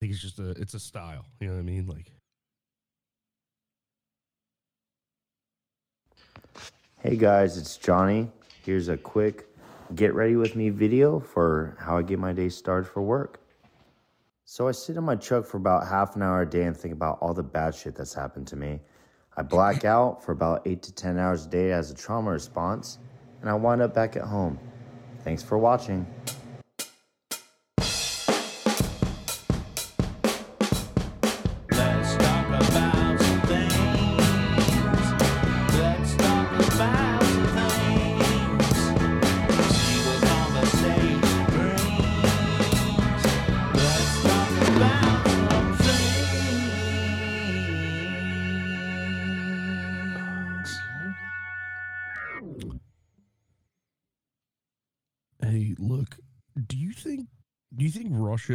think it's just a it's a style. You know what I mean? Like Hey guys, it's Johnny. Here's a quick get ready with me video for how I get my day started for work. So I sit in my truck for about half an hour a day and think about all the bad shit that's happened to me. I black out for about 8 to 10 hours a day as a trauma response, and I wind up back at home. Thanks for watching.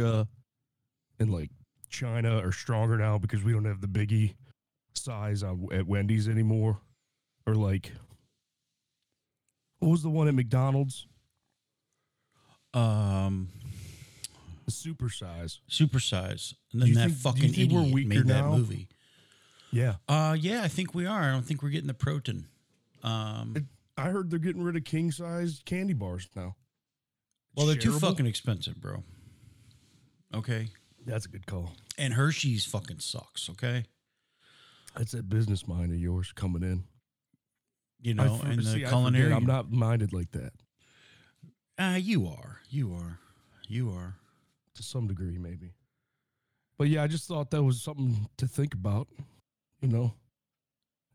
Russia and like China are stronger now because we don't have the biggie size on, at Wendy's anymore? Or like what was the one at McDonald's? Um, The super size. supersize, and Do then you that think- do you fucking think we're idiot weaker made that now? movie. Yeah. Uh, yeah, I think we are. I don't think we're getting the protein. Um, I heard they're getting rid of king size candy bars now. well, they're too Shareable? fucking expensive, bro. Okay, That's a good call. and Hershey's fucking sucks. Okay, That's that business mind of yours coming in. you know, for- and the see, I forget, culinary. I'm not minded like that Ah, you are. You are. You are. to some degree, maybe. But yeah, I just thought that was something to think about, you know,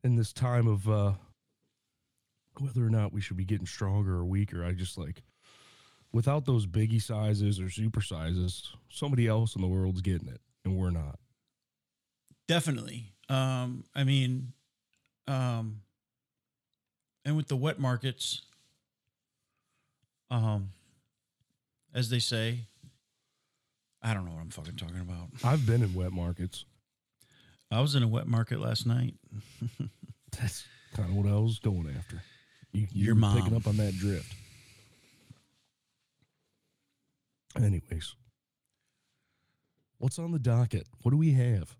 in this time of uh whether or not we should be getting stronger or weaker. I just like without those biggie sizes or super sizes, somebody else in the world's getting it and we're not. Definitely. Um, I mean, um, and with the wet markets, um, as they say, I don't know what I'm fucking talking about. I've been in wet markets. I was in a wet market last night. That's kind of what I was going after. You, you Your were picking up on that drift. Anyways, what's on the docket? What do we have?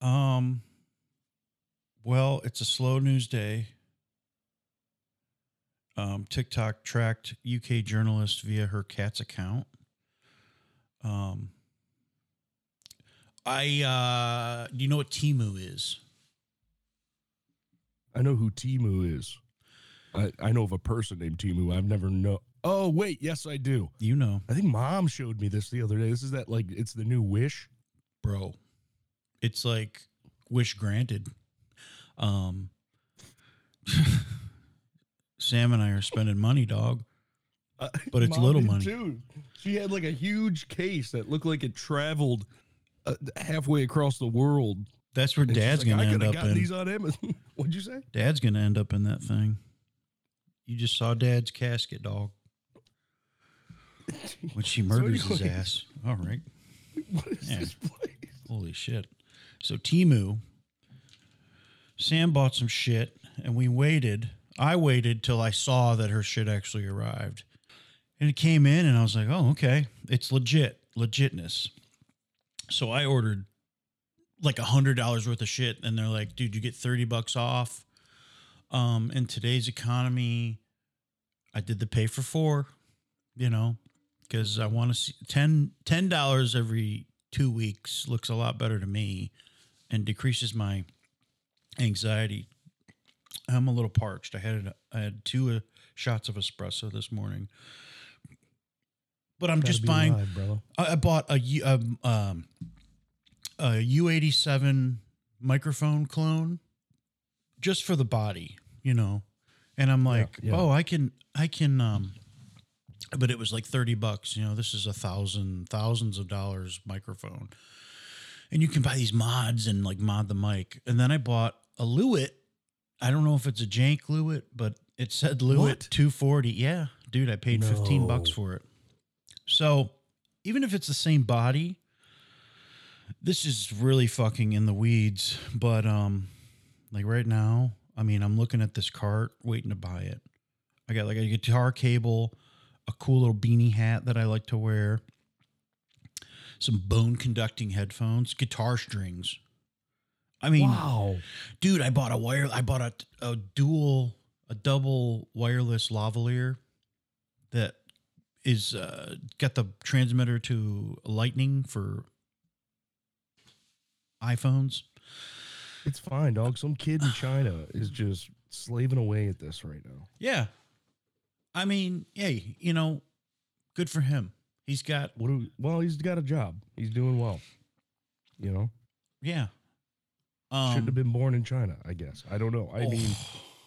Um, well, it's a slow news day. Um, TikTok tracked UK journalist via her cat's account. Um, I uh, do you know what Temu is? I know who Temu is. I, I know of a person named Temu. I've never know. Oh wait, yes I do. You know, I think mom showed me this the other day. This is that like it's the new Wish. bro. It's like wish granted. Um, Sam and I are spending money, dog. Uh, But it's Mom little did money. too. She had like a huge case that looked like it traveled uh, halfway across the world. That's where And she's Dad's like, gonna I end could have up gotten in. these on Amazon. What'd you say? Dad's gonna end up in that thing. You just saw Dad's casket, dog. When she murders his ass. All right. What is Yeah. this place? Holy shit. So Temu, Sam bought some shit and we waited. I waited till I saw that her shit actually arrived. And it came in and I was like, oh, okay. It's legit, legitness. So I ordered like a hundred dollars worth of shit and they're like, dude, you get 30 bucks off. Um, in today's economy, I did the pay for four, you know, because I want to see 10 dollars every two weeks looks a lot better to me and decreases my anxiety. I'm a little parched. I had I had two uh, shots of espresso this morning, but I'm Gotta just buying. alive. I, I bought a U- um, um a U87 microphone clone just for the body, you know. And I'm like, yeah. oh, I can, I can. um But it was like thirty bucks. You know, this is a thousand, thousands of dollars microphone, and you can buy these mods and like mod the mic. And then I bought a Lewitt. I don't know if it's a jank Lewitt, but it said Lewitt What? 240. Yeah, dude, I paid 15 bucks for it. So even if it's the same body, this is really fucking in the weeds. But um, like right now, I mean, I'm looking at this cart, waiting to buy it. I got like a guitar cable, a cool little beanie hat that I like to wear, some bone conducting headphones, guitar strings. I mean, wow. dude, I bought a wire. I bought a, a dual, a double wireless lavalier that is uh, got the transmitter to Lightning for iPhones. It's fine, dog. Some kid in China is just slaving away at this right now. Yeah, I mean, hey, you know, good for him. He's got What do we, well, he's got a job. He's doing well. You know, yeah. Um, shouldn't have been born in China. I guess. I don't know. I oh. mean,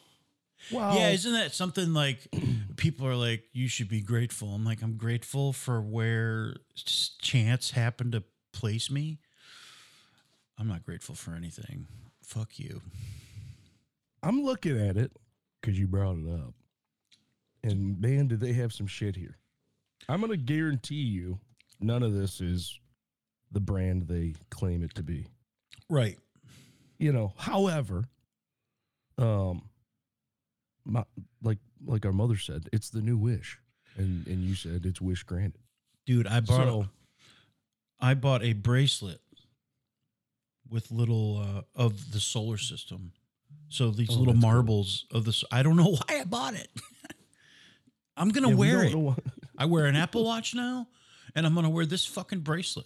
well, yeah, isn't that something like people are like, you should be grateful? I'm like, I'm grateful for where chance happened to place me. I'm not grateful for anything. Fuck you. I'm looking at it because you brought it up, and man, did they have some shit here. I'm gonna guarantee you, none of this is the brand they claim it to be. Right. you know however um my, like like our mother said it's the new wish and and you said it's wish granted Dude, I bought so I bought a bracelet with little uh, of the solar system. So these Oh, little that's cool. marbles of this I don't know why I bought it. I'm going to yeah, wear it. what- I wear an Apple Watch now and I'm going to wear this fucking bracelet.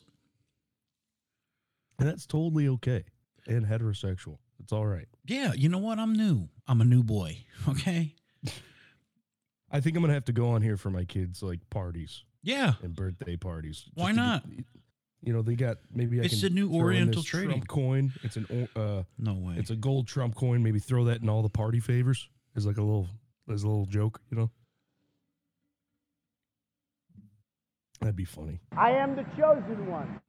and that's totally okay and heterosexual it's all right Yeah, you know what? I'm new. I'm a new boy. Okay. i think i'm gonna have to go on here for my kids like parties Yeah. and birthday parties Why to get- not? you know they got maybe i It's can the new Oriental trading. Trump coin it's an uh No way. it's a gold trump coin maybe throw that in all the party favors as like a little as a little joke you know that'd be funny I am the chosen one.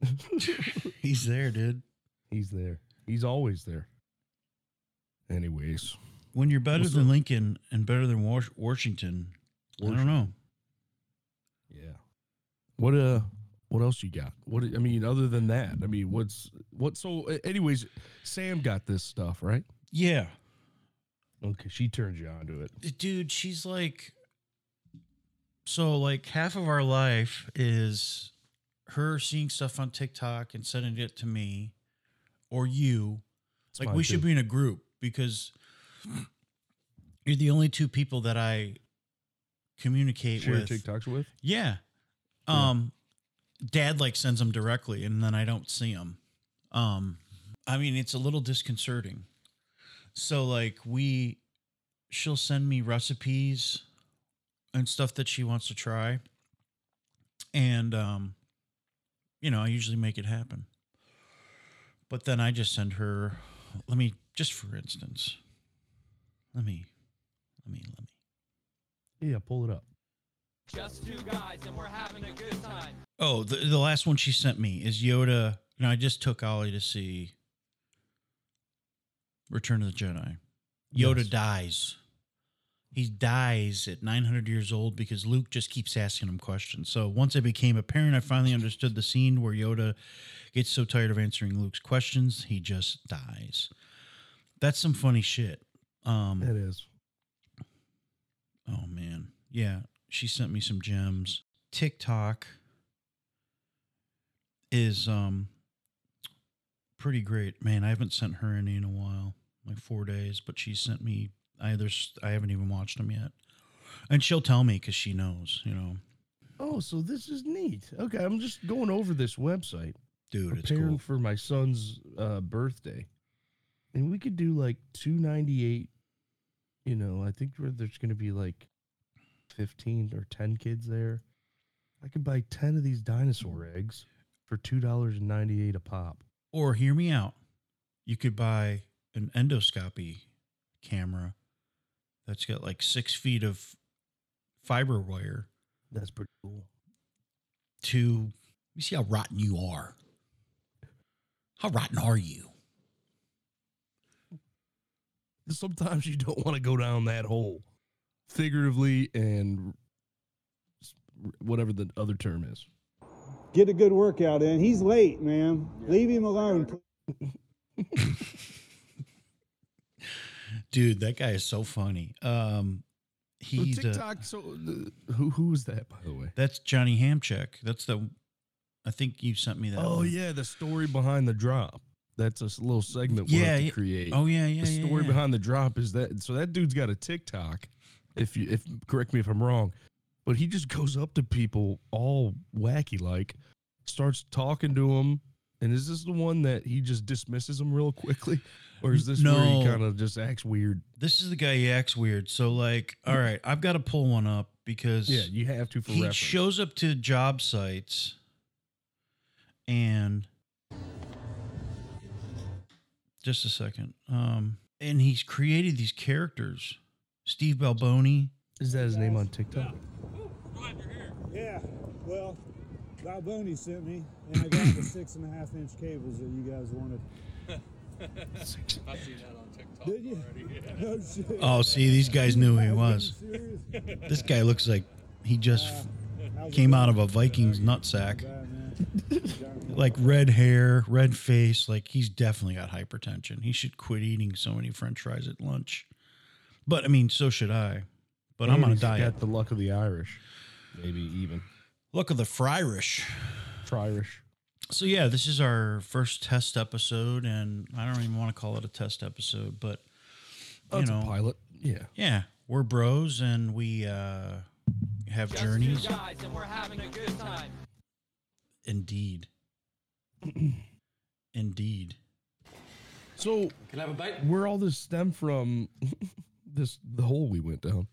He's there, dude. He's there. He's always there. Anyways, When you're better What's than up? Lincoln and better than Wash- Washington, I don't know. yeah. What uh what else you got? What I mean other than that, I mean what's what so uh, anyways, Sam got this stuff, right? Yeah. Okay, she turned you on to it. dude she's like so like half of our life is her seeing stuff on tiktok and sending it to me or you. It's like we should be in a group because you're the only two people that i communicate share with. TikToks with. yeah. Yeah. um dad like sends them directly and then i don't see them um i mean it's a little disconcerting. So like we she'll send me recipes and stuff that she wants to try and um you know i usually make it happen but then i just send her let me just for instance let me let me let me Yeah, pull it up. Just two guys and we're having a good time. Oh, the, the last one she sent me is Yoda. You know, I just took Ollie to see Return of the Jedi. Yoda Yes. dies. He dies at 900 years old because Luke just keeps asking him questions. So once it became apparent, I finally understood the scene where Yoda gets so tired of answering Luke's questions, he just dies. That's some funny shit. Um, It is. Oh man. Yeah. She sent me some gems. TikTok is um pretty great. Man, I haven't sent her any in a while. Like four days, but she sent me I there's I haven't even watched them yet. And she'll tell me because she knows, you know. Oh, so this is neat. Okay, I'm just going over this website. Dude, it's preparing cool. for my son's uh, birthday, and we could do like two ninety eight. You know, I think there's going to be like fifteen or ten kids there. I could buy ten of these dinosaur eggs for two dollars and ninety eight a pop. Or hear me out. You could buy an endoscopy camera that's got like six feet of fiber wire That's pretty cool. to you see how rotten you are. How rotten are you? Sometimes you don't want to go down that hole, figuratively and whatever the other term is. Get a good workout in. He's late, man. Leave him alone. Dude, that guy is so funny. Um So he's uh, TikTok. so uh, who who was that by the way? that's Johnny Hamchek. That's the I think you sent me that. Oh one. yeah, the story behind the drop. That's a little segment we'll Yeah, have to yeah. create. Oh yeah, yeah. the yeah, story yeah. behind the drop is that so that dude's got a TikTok. If you if correct me if I'm wrong, but he just goes up to people all wacky like, starts talking to them. And is this the one that he just dismisses them real quickly, or is this where he kind of just acts weird? This is the guy he acts weird. So like, all right, I've got to pull one up because Yeah, you have to for he reference. shows up to job sites and just a second. Um, and he's created these characters. Steve Balboni. is that his name on TikTok? Yeah, well, Balboni sent me, and I got the six and a half inch cables that you guys wanted. I've seen that on TikTok Did you? No shit. Oh, see, these guys knew who he was. Serious? This guy looks like he just How's it came out of a Vikings nutsack. Bad, man. Like red hair, red face. Like he's definitely got hypertension. He should quit eating so many French fries at lunch. But I mean, so should I. But I'm on a he's diet. Got the luck of the Irish, maybe even Look of the Fryrish. Irish. So yeah, this is our first test episode, and I don't even want to call it a test episode, but Oh, you it's know, a pilot. Yeah. yeah, we're bros, and we uh, have Just journeys. two guys and we're having a good time. Indeed, indeed. So Can I have a bite? where all this stem from this the hole we went down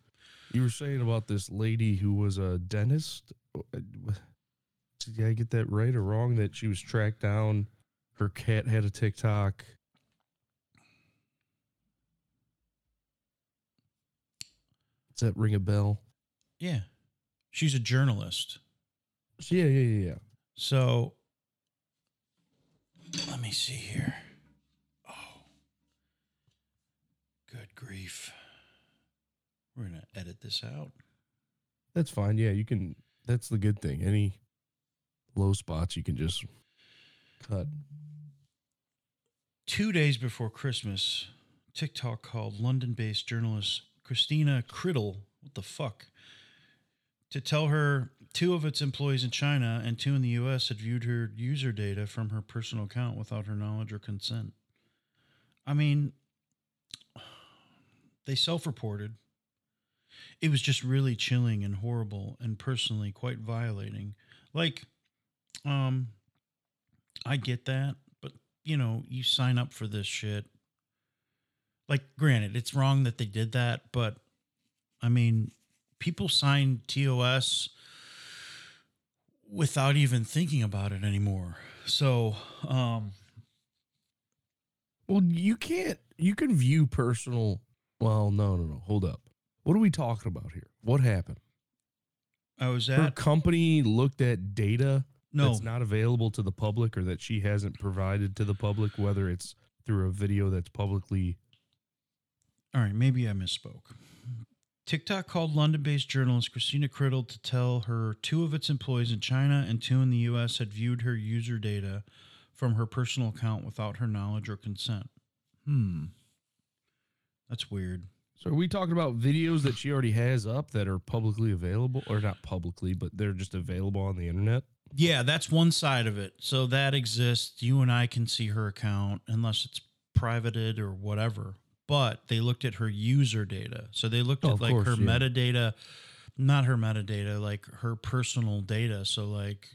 you were saying about this lady who was a dentist did i get that right or wrong that she was tracked down her cat had a tiktok does that ring a bell Yeah, she's a journalist. yeah yeah yeah yeah So let me see here. Oh, good grief. We're going to edit this out. that's fine yeah you can that's the good thing any low spots you can just cut Two days before Christmas, TikTok called London based journalist Christina Criddle, what the fuck, to tell her two of its employees in China and two in the US had viewed her user data from her personal account without her knowledge or consent. I mean, they self reported. It was just really chilling and horrible and personally quite violating. Like, um, I get that, but you know, you sign up for this shit. Like, granted, it's wrong that they did that, but I mean, people sign TOS without even thinking about it anymore. So, um, Well, you can't. You can view personal. Well, no, no, no. Hold up. What are we talking about here? What happened? I was at Her company looked at data no, that's not available to the public, or that she hasn't provided to the public, whether it's through a video that's publicly. All right, maybe I misspoke. TikTok called London based journalist Christina Criddle to tell her two of its employees in China and two in the US had viewed her user data from her personal account without her knowledge or consent. Hmm. That's weird. So, are we talking about videos that she already has up that are publicly available, or not publicly, but they're just available on the internet? Yeah, that's one side of it. So that exists. You and I can see her account unless it's privated or whatever. But they looked at her user data. So they looked Oh, at like course, her yeah. metadata, not her metadata, like her personal data. So like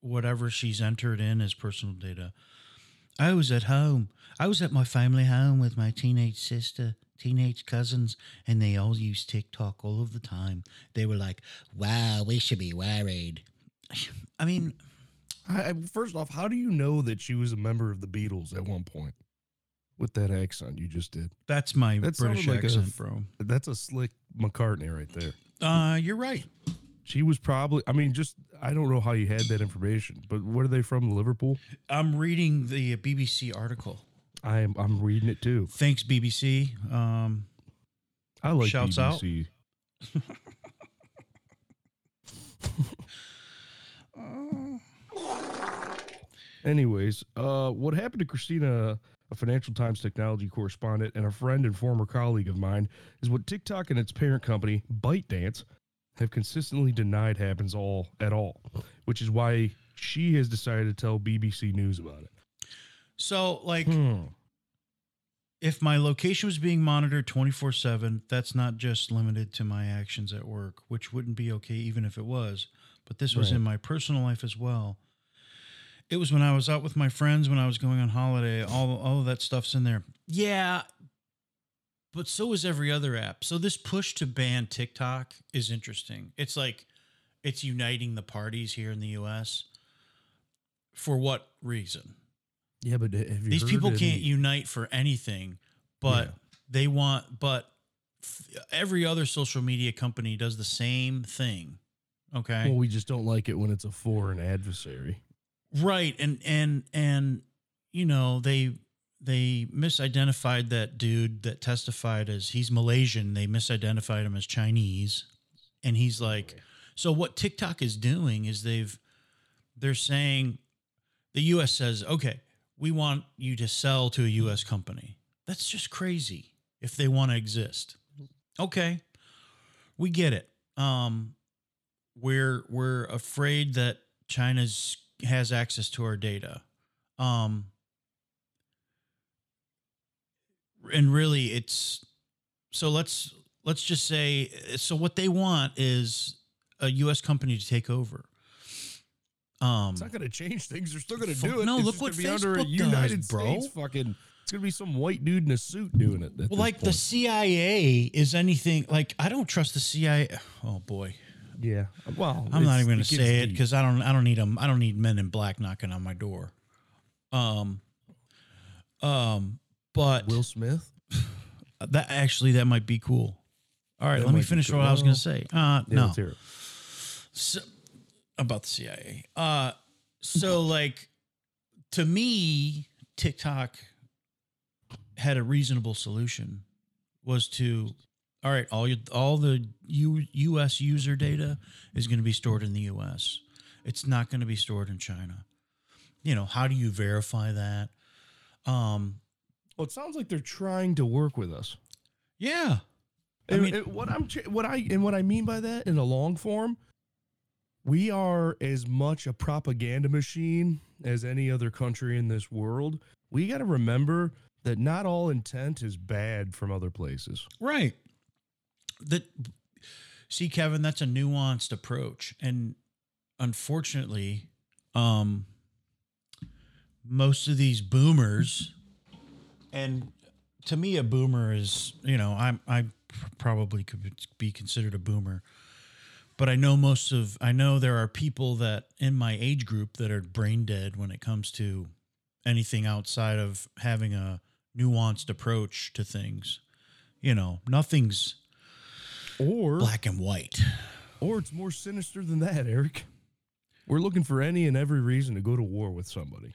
whatever she's entered in as personal data. I was at home. I was at my family home with my teenage sister, teenage cousins, and they all use TikTok all of the time. They were like, wow, we should be worried. I mean, I, first off, how do you know that she was a member of the Beatles at one point with that accent you just did? That's my That British like accent, f- bro. That's a slick McCartney right there. Uh, you're right. She was probably, I mean, just, I don't know how you had that information, but where are they from? Liverpool? I'm reading the BBC article. I am, I'm reading it too. Thanks, BBC. Um, I like Shouts out. BBC. Anyways, uh, what happened to Christina, a Financial Times technology correspondent and a friend and former colleague of mine, is what TikTok and its parent company, ByteDance, have consistently denied happens all at all, which is why she has decided to tell BBC News about it. So, like, Hmm. if my location was being monitored 24 7, that's not just limited to my actions at work, which wouldn't be okay even if it was. But this was Right. in my personal life as well. It was when I was out with my friends, when I was going on holiday, all, all of that stuff's in there. Yeah. But so is every other app. So this push to ban TikTok is interesting. It's like it's uniting the parties here in the US. For what reason? Yeah, but these people any- can't unite for anything but Yeah. they want but f- every other social media company does the same thing okay Well, we just don't like it when it's a foreign adversary. right and and and you know they they misidentified that dude that testified as he's malaysian. They misidentified him as chinese. And he's like so what tiktok is doing is they've they're saying the us says okay we want you to sell to a us company. That's just crazy if they want to exist. Okay we get it. Um we're we're afraid that china's has access to our data. Um and really it's so let's let's just say so what they want is a US company to take over um It's not going to change things. They're still going to do it. no, It's look what gonna be under a Facebook does, United bro. States fucking. It's going to be some white dude in a suit doing it. well like the. CIA is anything like I don't trust the CIA oh boy yeah. Well, I'm not even going to say it because I don't. I don't need them. I don't need men in black knocking on my door. Um. Um. But Will Smith. that actually that might be cool. All right, That let me might be finish cool. what I was going to say. Uh, Yeah, no, let's hear it. so, about the CIA. Uh, so like to me, TikTok had a reasonable solution was to all right, all your all the U, US user data is going to be stored in the US. It's not going to be stored in China. You know, how do you verify that? Um, Well, it sounds like they're trying to work with us. yeah. I mean- and what I'm what I and what I mean by that in a long form, we are as much a propaganda machine as any other country in this world. We got to remember that not all intent is bad from other places. Right. That see, Kevin, that's a nuanced approach. And unfortunately, um most of these boomers and to me a boomer is, you know, I'm I probably could be considered a boomer. But I know most of I know there are people that in my age group that are brain dead when it comes to anything outside of having a nuanced approach to things. You know, nothing's Or black and white. or it's more sinister than that, Eric. We're looking for any and every reason to go to war with somebody.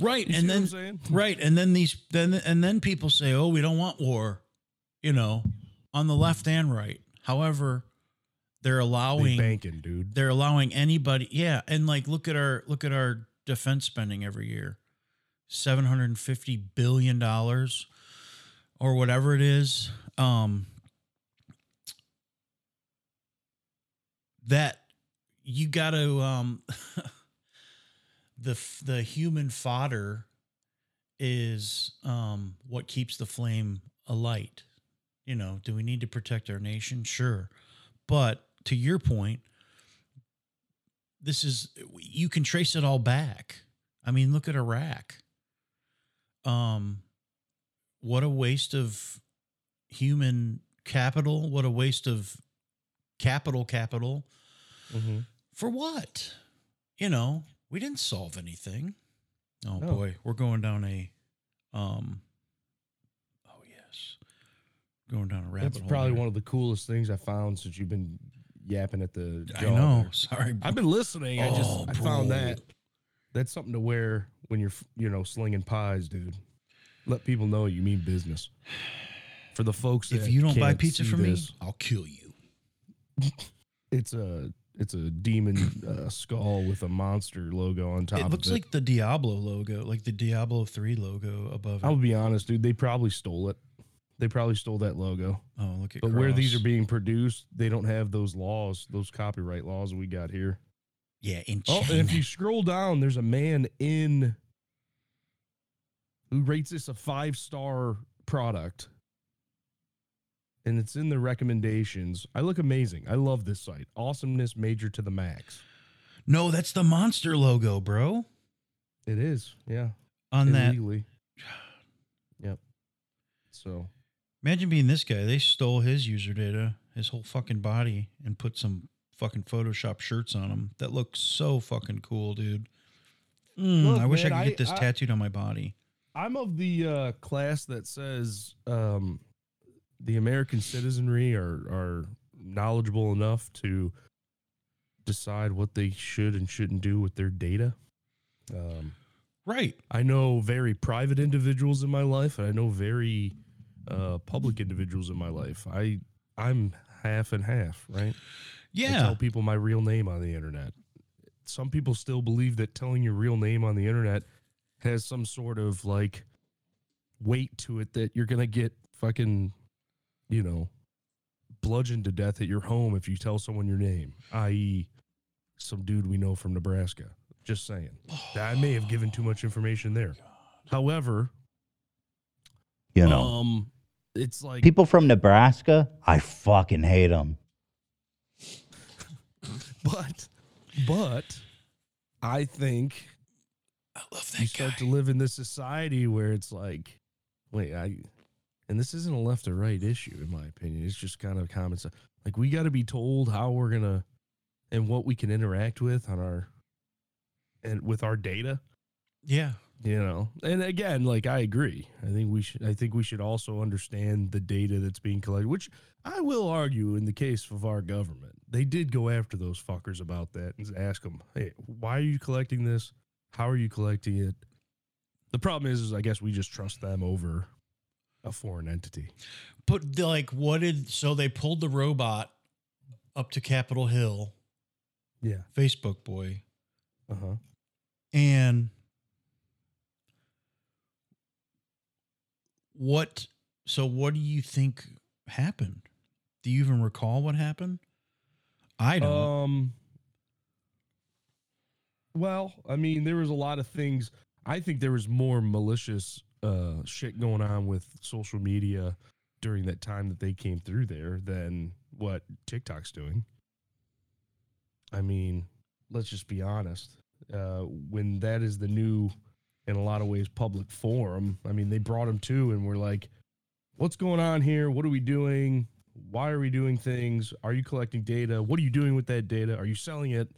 Right. You and then what I'm saying? right, and then these then and then people say, "Oh, we don't want war." You know, on the left and right. However, they're They allowing banking, dude. they're allowing anybody yeah and like look at our look at our defense spending every year 750 billion dollars or whatever it is um that you got to um the the human fodder is um what keeps the flame alight you know do we need to protect our nation sure but to your point, this is you can trace it all back. I mean, look at Iraq. Um, what a waste of human capital. What a waste of capital capital. Mm-hmm. For what? You know, we didn't solve anything. Oh No. boy, we're going down a um oh yes. Going down a rabbit That's hole. probably here. one of the coolest things I found since you've been yapping at the. I know. there. Sorry. I've been listening. I just Oh, I found that that's something to wear when you're you know slinging pies, dude. Let people know you mean business. For the folks, if you don't buy pizza from me, I'll kill you. it's a it's a demon uh, skull with a monster logo on top. It looks it. like the Diablo logo, like the Diablo 3 logo above it. I would be honest, dude. They probably stole it. They probably stole that logo. oh, look at But where these are being produced, they don't have those laws, those copyright laws we got here. Yeah, in Oh, and if you scroll down, there's a man in who rates this a five star product. And it's in the recommendations. I look amazing. I love this site. Awesomeness major to the max. no, that's the monster logo, bro. It is. Yeah. On that, illegally. Yep. So imagine being this guy. They stole his user data, his whole fucking body, and put some fucking Photoshop shirts on him. That looks so fucking cool, dude. Mm, Look, I wish I could get this I- tattooed on my body. I'm of the uh, class that says um, the American citizenry are are knowledgeable enough to decide what they should and shouldn't do with their data. Um, Right. I know very private individuals in my life, and I know very uh, public individuals in my life. I I'm half and half, right? I Yeah. tell people my real name on the internet. Some people still believe that telling your real name on the internet has some sort of like weight to it that you're gonna get fucking, you know, bludgeoned to death at your home if you tell someone your name, i.e., some dude we know from Nebraska. Just saying. I may have given too much information there. However, You know, um, it's like people from Nebraska, I fucking hate them. but but I think I love you start to live in this society where it's like, wait, I, and this isn't a left or right issue in my opinion. It's just kind of common sense. Like we got to be told how we're gonna and what we can interact with on our and with our data. Yeah. You know, and again, like I agree. I think we should. I think we should also understand the data that's being collected, which I will argue in the case of our government, they did go after those fuckers about that and ask them, "Hey, why are you collecting this? How are you collecting it?" The problem is, is I guess we just trust them over a foreign entity. But like, what did so they pulled the robot up to Capitol Hill, Yeah. Facebook boy, Uh huh. and what? So what do you think happened? Do you even recall what happened? I don't. Um. Well, I mean, there was a lot of things. I think there was more malicious uh, shit going on with social media during that time that they came through there than what TikTok's doing. I mean, let's just be honest. Uh, when that is the new, in a lot of ways, public forum, I mean, they brought him to and we're like, what's going on here? What are we doing? Why are we doing things? Are you collecting data? What are you doing with that data? Are you selling it?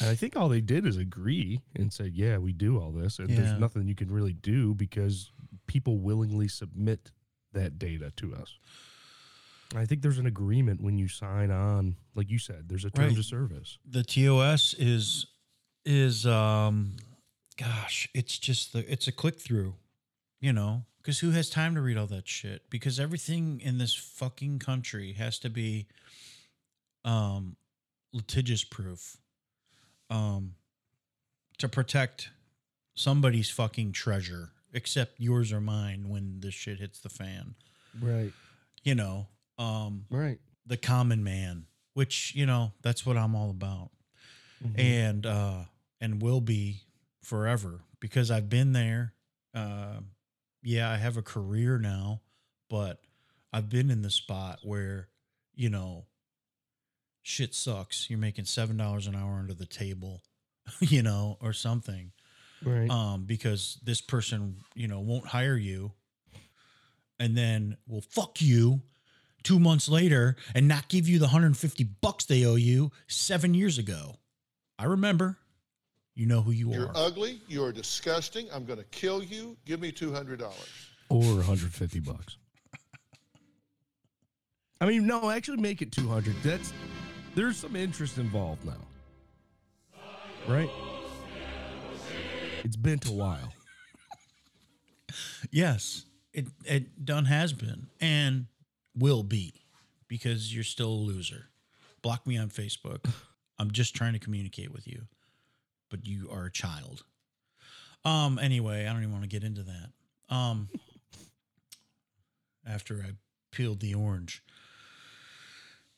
And I think all they did is agree and said, yeah, we do all this. And Yeah. there's nothing you can really do because people willingly submit that data to us. And I think there's an agreement when you sign on, like you said, there's a terms Right. of service. the TOS is is um gosh, it's just the it's a click through, you know, cuz who has time to read all that shit? Because everything in this fucking country has to be um litigious proof um to protect somebody's fucking treasure except yours or mine when this shit hits the fan. Right. You know, um Right. the common man, which, you know, that's what I'm all about and uh and will be forever because I've been there. Uh, yeah, I have a career now, but I've been in the spot where you know shit sucks. You're making seven dollars an hour under the table, you know, or something, Right. um, because this person you know won't hire you, and then will fuck you. Two months later, and not give you the 150 bucks they owe you seven years ago. I remember. You know who you are. You're are. ugly. You're disgusting. I'm going to kill you. Give me $200. or 150 bucks. I mean, no, actually make it 200. That's there's some interest involved now. Right? It's been a while. Yes, it it done has been and will be because you're still a loser. Block me on Facebook. I'm just trying to communicate with you, but you are a child. Um. Anyway, I don't even want to get into that. Um. after I peeled the orange.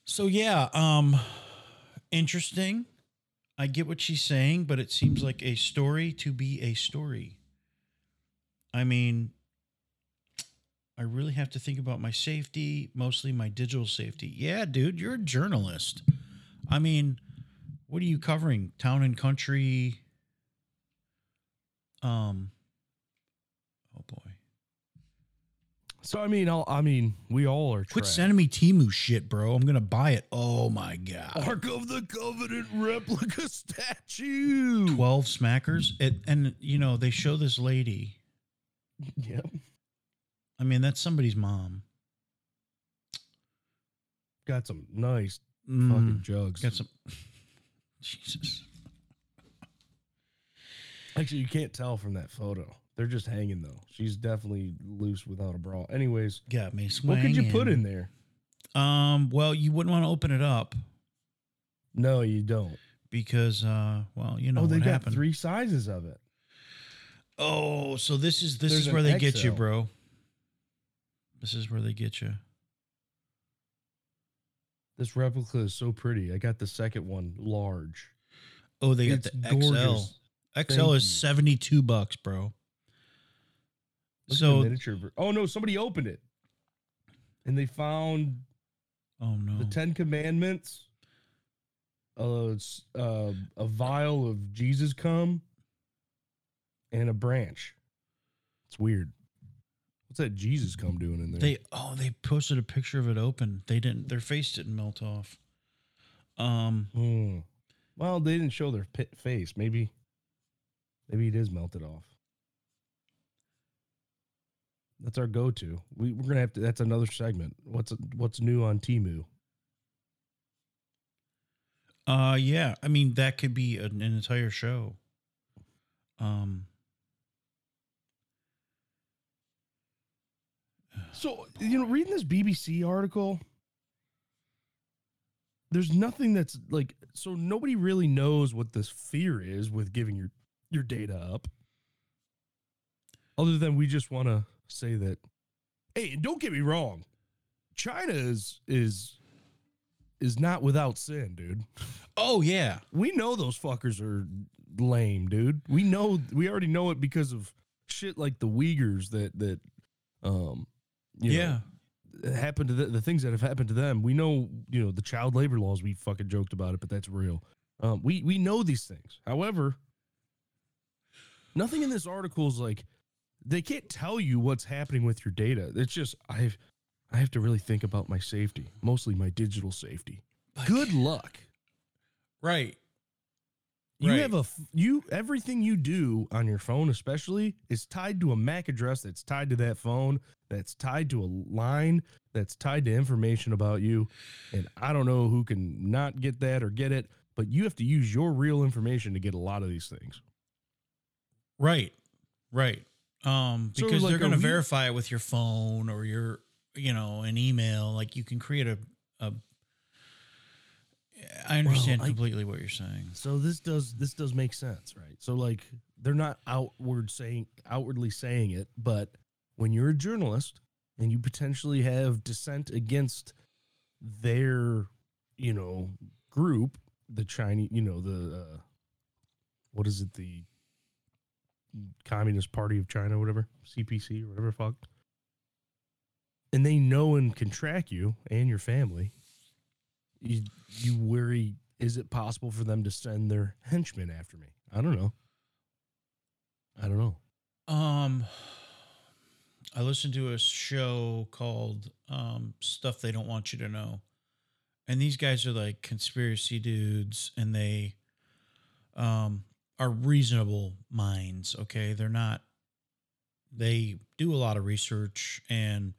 So yeah. Um. Interesting. I get what she's saying, but it seems like a story to be a story. I mean, I really have to think about my safety, mostly my digital safety. Yeah, dude, you're a journalist. I mean, what are you covering? Town and country. Um. Oh boy. So I mean, I'll, I mean, we all are. Quit trash. sending me Temu shit, bro. I'm gonna buy it. Oh my god. Ark of the Covenant replica statue. 12 smackers. It, and, you know, they show this lady. Yep. I mean, that's somebody's mom. Got some nice Mm, fucking jugs. got some. Jesus. Actually, you can't tell from that photo. They're just hanging though. She's definitely loose without a bra. Anyways, Got me Swinging. what could you put in there? Um, well, you wouldn't want to open it up No, you don't. because, uh, well, you know oh, they got happened. three sizes of it. Oh, so this is this There's is where they get you, bro. This is where they get you. This replica is so pretty. I got the second one large. Oh, they got It's the gorgeous. XL. XL Thank is you. seventy two bucks, bro. Look so, miniature. ver- Oh no, somebody opened it, and they found oh no, the Ten Commandments, uh, uh, a vial of Jesus cum, and a branch. It's weird. What's that Jesus cum doing in there? They oh they posted a picture of it open. They didn't their face didn't melt off. Um Hmm. Well, they didn't show their pit face. Maybe, maybe it is melted off. That's our go-to. We, we're gonna have to. That's another segment. What's what's new on Temu? uh yeah, I mean that could be an, an entire show. Um So you know, reading this BBC article, there's nothing that's like. So nobody really knows what this fear is with giving your your data up, other than we just want to say that. Hey, don't get me wrong, China is is is not without sin, dude. Oh yeah. We know those fuckers are lame, dude. We know we already know it because of shit like the Uyghurs that that um you know, yeah. happened to the, the things that have happened to them. We know, you know, the child labor laws. We fucking joked about it, but that's real. Um, we we know these things. However, nothing in this article is like they can't tell you what's happening with your data. It's just I have I have to really think about my safety, mostly my digital safety. Like- Good luck. Right. You Right. have a you everything you do on your phone, especially, is tied to a MAC address that's tied to that phone, that's tied to a line, that's tied to information about you. And I don't know who can not get that or get it, but you have to use your real information to get a lot of these things. Right. Right. Um So, because like, they're going to verify it with your phone or your you know, an email. Like you can create a a I understand I- completely what you're saying. So this does this does make sense, right? So like they're not outward saying outwardly saying it, but when you're a journalist and you potentially have dissent against their, you know, group, the Chinese, you know, the uh, what is it, the Communist Party of China, whatever, CPC or whatever, fuck, and they know and can track you and your family. You you worry is it possible for them to send their henchmen after me? I don't know. I don't know. Um, I listened to a show called um, "Stuff They Don't Want You to Know," and these guys are like conspiracy dudes, and they um, are reasonable minds. Okay, they're not. They do a lot of research and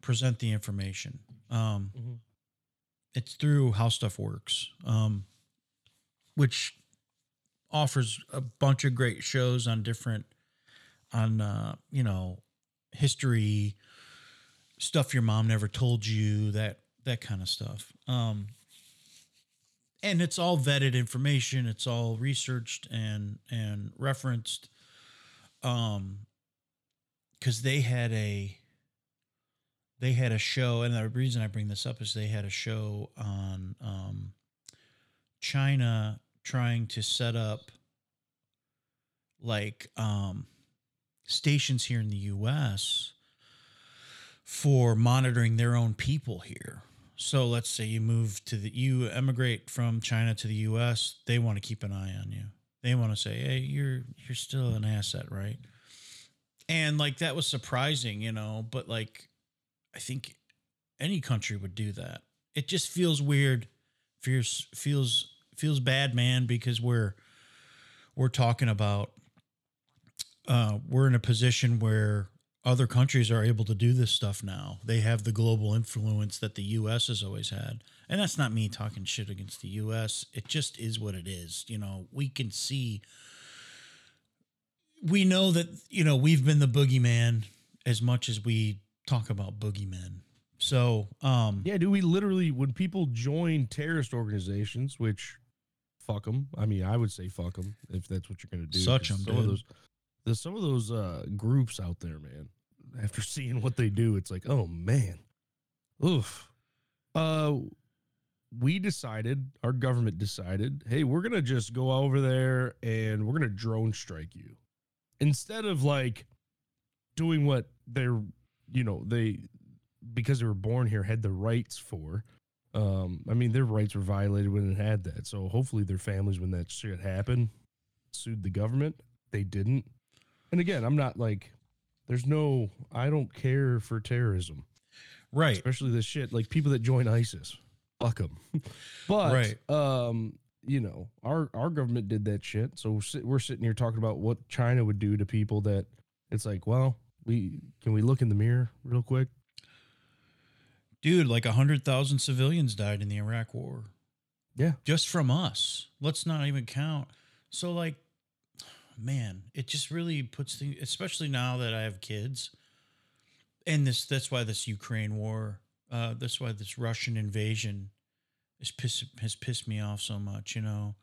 present the information. Um, Mhm. It's through how stuff works, um, which offers a bunch of great shows on different on uh, you know history stuff your mom never told you that that kind of stuff um and it's all vetted information it's all researched and and referenced um because they had a they had a show and the reason i bring this up is they had a show on um china trying to set up like um stations here in the US for monitoring their own people here. So let's say you move to the you emigrate from China to the US, they want to keep an eye on you. They want to say, "Hey, you're you're still an asset, right?" And like that was surprising, you know, but like I think any country would do that. It just feels weird. Feels feels feels bad, man, because we're we're talking about uh, we're in a position where other countries are able to do this stuff now. They have the global influence that the U.S. has always had, and that's not me talking shit against the U.S. It just is what it is. You know, we can see. We know that you know we've been the boogeyman as much as we talk about boogeymen. So, um, Yeah, do we literally when people join terrorist organizations, which fuck them. I mean, I would say fuck them if that's what you're gonna do. Such 'cause 'em, Some of those, some of those uh, groups out there, man. After seeing what they do, it's like, oh man, oof. Uh, we decided, our government decided, hey, we're gonna just go over there and we're gonna drone strike you instead of like doing what they're, you know, they because they were born here had the rights for. Um, I mean, their rights were violated when it had that. So hopefully, their families, when that shit happened, sued the government. They didn't. And again, I'm not like, there's no, I don't care for terrorism, right, especially this shit. Like people that join ISIS, fuck them. but Right. um, you know, our our government did that shit. So we're, sit, we're sitting here talking about what China would do to people that it's like, well, we can we look in the mirror real quick? dude. Like a hundred thousand civilians died in the Iraq War. Yeah. just from us. Let's not even count. So like, man, it just really puts things, especially now that I have kids, and this that's why this Ukraine war, uh, that's why this Russian invasion is piss, has pissed me off so much. You know,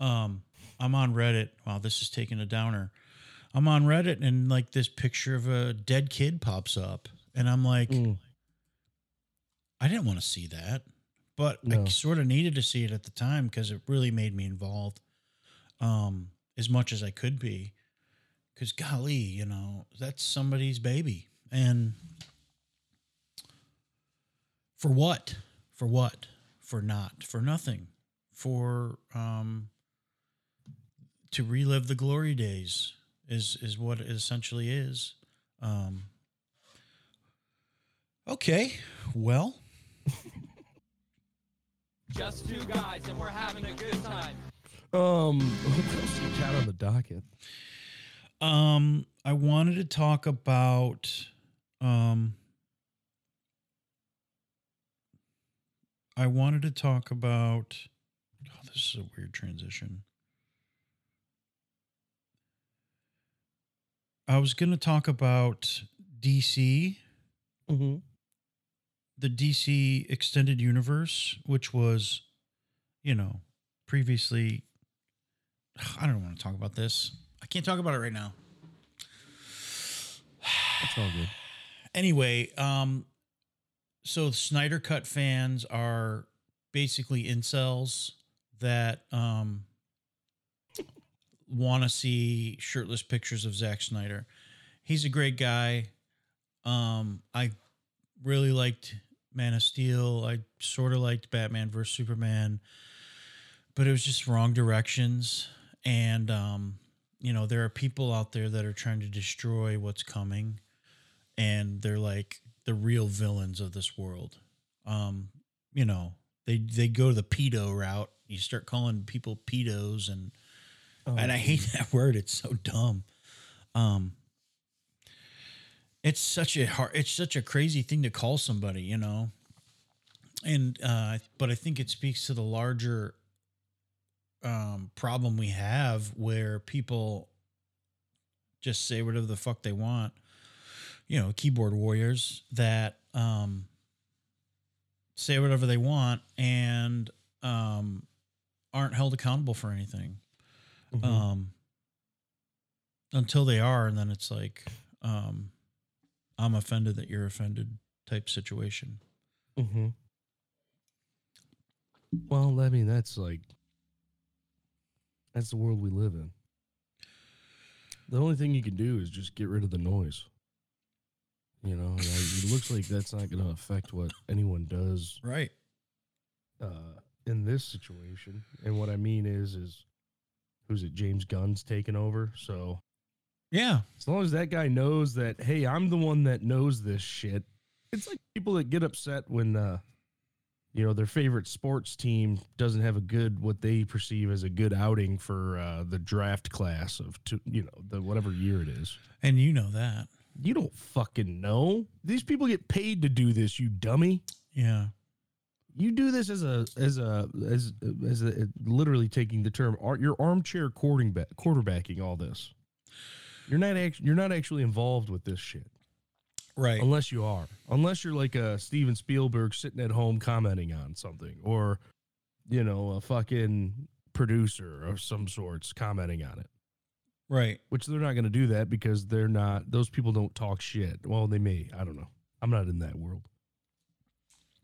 um, I'm on Reddit. Wow, this is taking a downer. I'm on Reddit and like this picture of a dead kid pops up, and I'm like, Mm. I didn't want to see that, but I sort of needed to see it at the time because it really made me involved, um, as much as I could be. Because golly, you know, that's somebody's baby, and for what? For what? For not? For nothing? For um, to relive the glory days is is what it essentially is. Um, okay, well. Just two guys and we're having a good time. Um, what else you got on the docket? Um, I wanted to talk about um I wanted to talk about oh, this is a weird transition. I was going to talk about DC, Mm-hmm. the DC extended universe, which was, you know, previously I don't want to talk about this. I can't talk about it right now. That's all good. anyway, um, so Snyder Cut fans are basically incels that um want to see shirtless pictures of Zack Snyder. He's a great guy. Um, I really liked Man of Steel. I sort of liked Batman vs Superman, but it was just wrong directions. And um, you know, there are people out there that are trying to destroy what's coming and they're like the real villains of this world. Um, you know, they they go the pedo route. You start calling people pedos and and I hate that word. It's so dumb. Um it's such a hard it's such a crazy thing to call somebody, you know. And uh but I think it speaks to the larger um problem we have where people just say whatever the fuck they want you know, keyboard warriors that um, say whatever they want and um, aren't held accountable for anything Mhm. um, until they are, and then it's like, um, I'm offended that you're offended type situation. Mm-hmm. Well, I mean, that's like That's the world we live in. The only thing you can do is just get rid of the noise. You know, it looks like that's not going to affect what anyone does Right. uh, in this situation. And what I mean is, is who's it? James Gunn's taking over. So Yeah. as long as that guy knows that, hey, I'm the one that knows this shit. It's like people that get upset when, uh, you know, their favorite sports team doesn't have a good, what they perceive as a good outing for uh, the draft class of, two, you know, the whatever year it is. And you know that. You don't fucking know. These people get paid to do this, you dummy. Yeah. You do this as a as a as as a, literally taking the term you're armchair quarterback quarterbacking all this. You're not actually you're not actually involved with this shit Right. unless you are. Unless you're like a Steven Spielberg sitting at home commenting on something or you know, a fucking producer of some sorts commenting on it. Right. Which they're not going to do that because they're not those people don't talk shit. Well, they may, I don't know. I'm not in that world.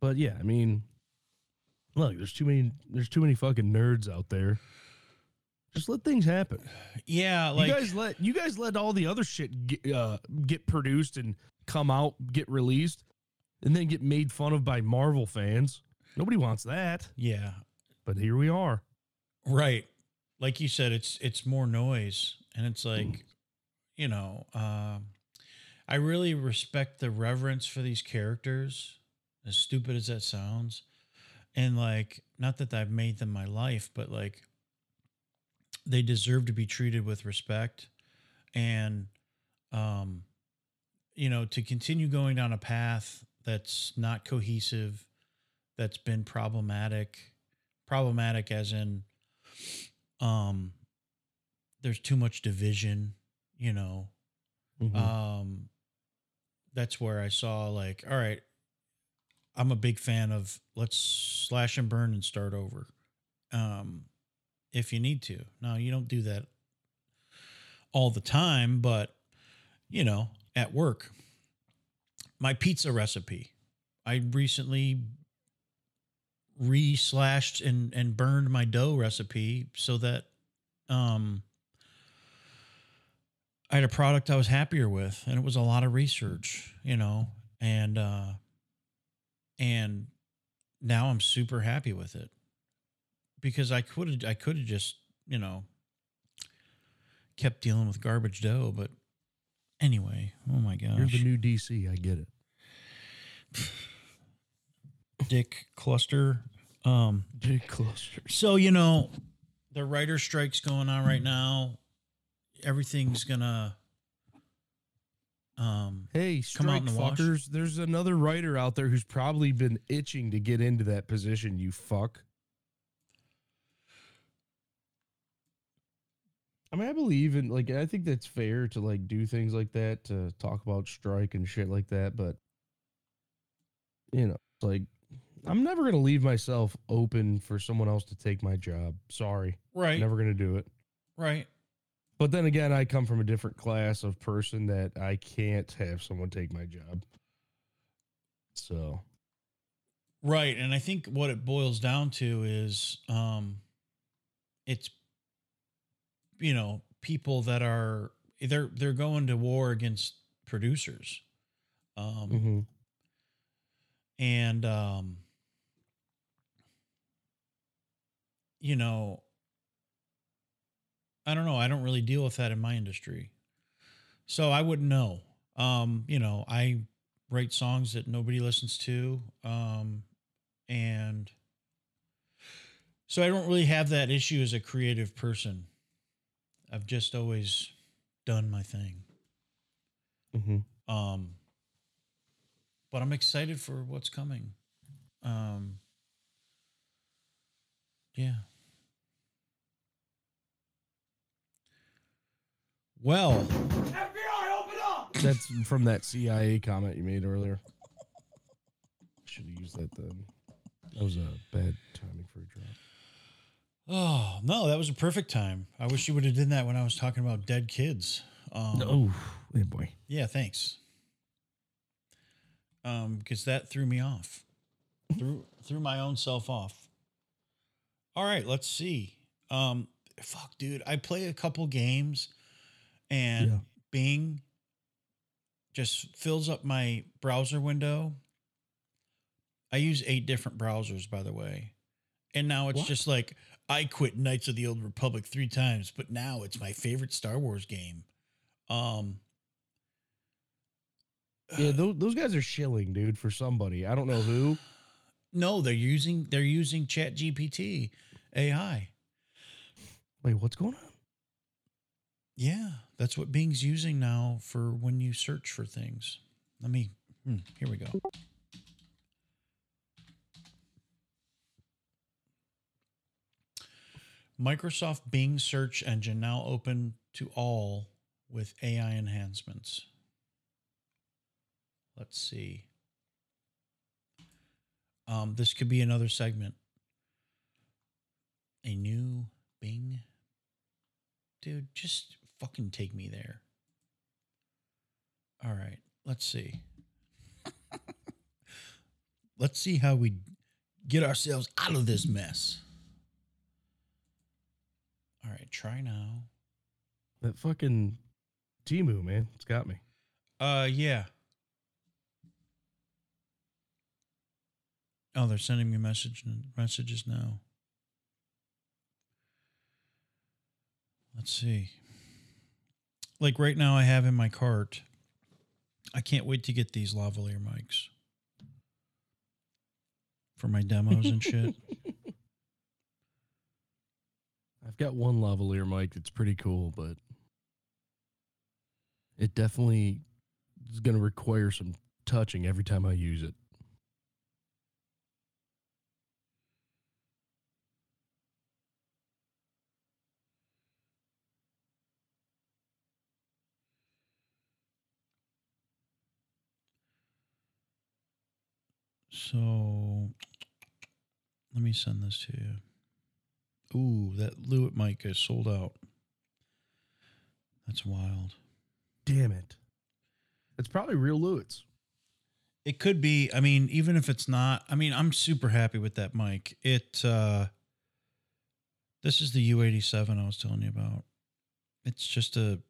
But yeah, I mean look, there's too many there's too many fucking nerds out there. Just let things happen. Yeah. Like you guys let you guys let all the other shit get, uh, get produced and come out, get released, and then get made fun of by Marvel fans. Nobody wants that, Yeah. but here we are. Right. Like you said, it's it's more noise. And it's like, you know, um I really respect the reverence for these characters, as stupid as that sounds. And like, not that I've made them my life, but like they deserve to be treated with respect. And um, you know, to continue going down a path that's not cohesive, that's been problematic, problematic as in um there's too much division, you know. Mhm. Um that's where I saw like, all right, I'm a big fan of let's slash and burn and start over. Um if you need to. Now you don't do that all the time, but you know, at work. My pizza recipe. I recently re-slashed and and burned my dough recipe so that um I had a product I was happier with and it was a lot of research, you know, and uh and now I'm super happy with it because I could have I could have just, you know, kept dealing with garbage dough, but anyway, oh my gosh. You're the new DC. I get it. dick cluster. Um Big cluster. So you know, the writer strike's going on right now. Everything's gonna. Um, Hey, Come out strike in the wash. There's another writer out there who's probably been itching to get into that position, you fuck. I mean, I believe in like I think that's fair to like do things like that to talk about strike and shit like that, but you know, it's like I'm never gonna leave myself open for someone else to take my job. Sorry, right, never gonna do it. right, But then again, I come from a different class of person that I can't have someone take my job. So, right. And I think what it boils down to is, um, it's, you know, people that are they're they're going to war against producers, um, mhm. and um, you know, I don't know. I don't really deal with that in my industry, so I wouldn't know. Um, you know, I write songs that nobody listens to, um, and so I don't really have that issue as a creative person. I've just always done my thing. Mhm. Um, but I'm excited for what's coming. Um, yeah. Well, FBI, open up. that's from that CIA comment you made earlier. Should have used that then. That was a bad timing for a drop. Oh no, that was a perfect time. I wish you would have done that when I was talking about dead kids. Um, Oh, boy. Yeah, thanks. Um, because that threw me off, threw threw my own self off. All right, let's see. Um, fuck, dude. I play a couple games, and Yeah. Bing just fills up my browser window. I use eight different browsers, by the way, and now it's What? just like I quit Knights of the Old Republic three times, but now it's my favorite Star Wars game. Um, Yeah, those, those guys are shilling, dude, for somebody. I don't know who. no, they're using they're using Chat GPT AI. Wait, what's going on? Yeah, that's what Bing's using now for when you search for things. Let me, hmm, here we go. Microsoft Bing search engine now open to all with AI enhancements. Let's see. Um, this could be another segment. A new Bing dude, just fucking take me there. All right, let's see. let's see how we get ourselves out of this mess. All right, try now. That fucking Temu, man. It's got me. Uh, yeah. Oh, they're sending me message messages now. Let's see. Like right now, I have in my cart. I can't wait to get these lavalier mics for my demos and shit. I've got one lavalier mic that's pretty cool, but it definitely is going to require some touching every time I use it. So let me send this to you. Ooh, that Lewitt mic is sold out. That's wild. Damn it. It's probably real Lewis. It could be. I mean, even if it's not, I mean, I'm super happy with that mic. It uh this is the U87 I was telling you about. It's just a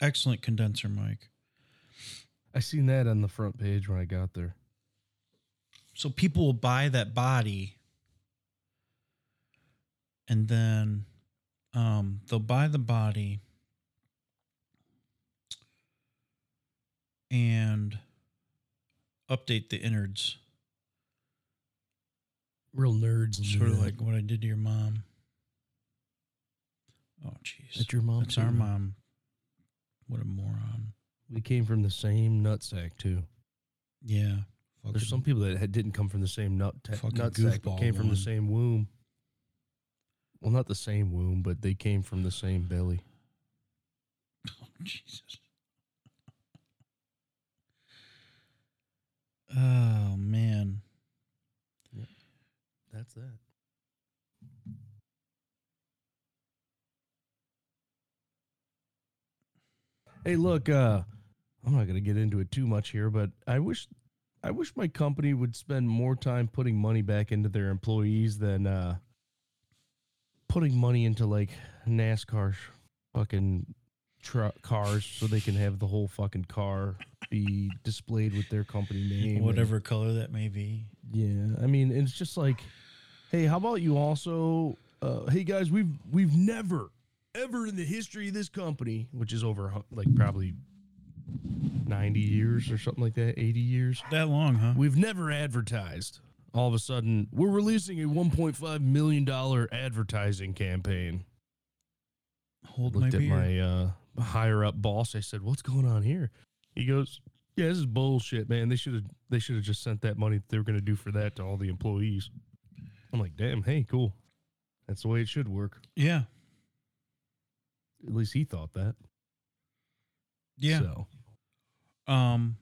excellent condenser mic. I seen that on the front page when I got there. So people will buy that body and then um, they'll buy the body and update the innards, Real nerds. sort of like what I did to your mom. Oh, jeez. That's your mom. That's too, our mom. What a moron. We came from the same nutsack too. Yeah. There's some people that had, didn't come from the same nut ta- Fucking nutsack, but came from the same womb. Well, not the same womb, but they came from the same belly. Oh, Jesus. Oh man. That's that. Hey, look, uh I'm not going to get into it too much here, but I wish I wish my company would spend more time putting money back into their employees than uh putting money into like NASCAR fucking truck cars so they can have the whole fucking car be displayed with their company name. and- Whatever color that may be. yeah, I mean, it's just like, hey, how about you also? Uh, hey guys, we've we've never ever in the history of this company, which is over like probably ninety years or something like that, eighty years, That long, huh? we've never advertised. All of a sudden, we're releasing a one point five million dollar advertising campaign. Hold my Looked at beer. my uh, higher up boss. I said, "What's going on here?" He goes, "Yeah, this is bullshit, man. They should have they should have just sent that money that they were going to do for that to all the employees." I'm like, "Damn, hey, cool. That's the way it should work." yeah. At least he thought that. Yeah. So, Um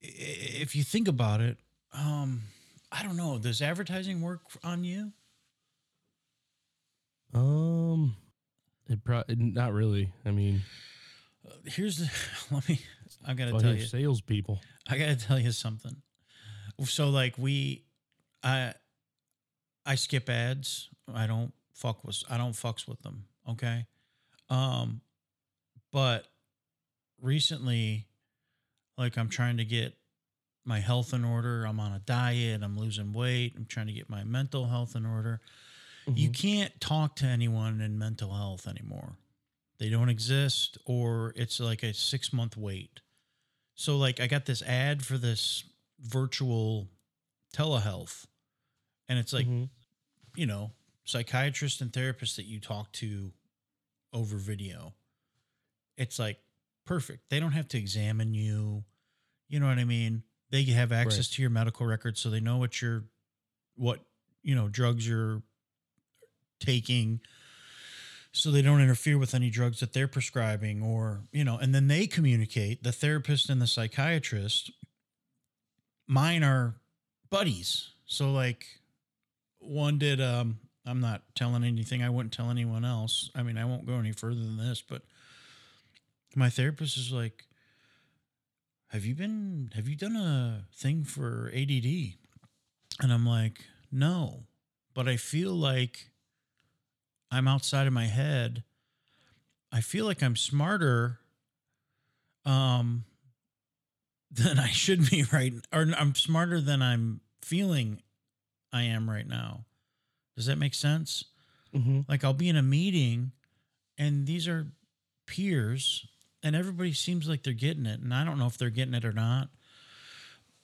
if you think about it, um I don't know, does advertising work on you? um, it probably not really. I mean, Uh, here's the let me I got to tell you. salespeople. I got to tell you something. So like we I I skip ads. I don't fuck with I don't fucks with them. Okay. Um but recently like I'm trying to get my health in order. I'm on a diet, I'm losing weight, I'm trying to get my mental health in order. You can't talk to anyone in mental health anymore. They don't exist or it's like a 6 month wait. So like I got this ad for this virtual telehealth and it's like Mhm. you know psychiatrists and therapists that you talk to over video it's like perfect. They don't have to examine you. You know what i mean? They have access Right. to your medical records so they know what you're what you know drugs you're taking so they don't interfere with any drugs that they're prescribing or you know and then they communicate the therapist and the psychiatrist mine are buddies. So like one did um i'm not telling anything i wouldn't tell anyone else. I mean i won't go any further than this but my therapist is like have you been have you done a thing for add and i'm like no but i feel like i'm outside of my head. I feel like i'm smarter um than i should be right or i'm smarter than i'm feeling i am right now. Does that make sense? Mhm. like I'll be in a meeting and these are peers and everybody seems like they're getting it and I don't know if they're getting it or not.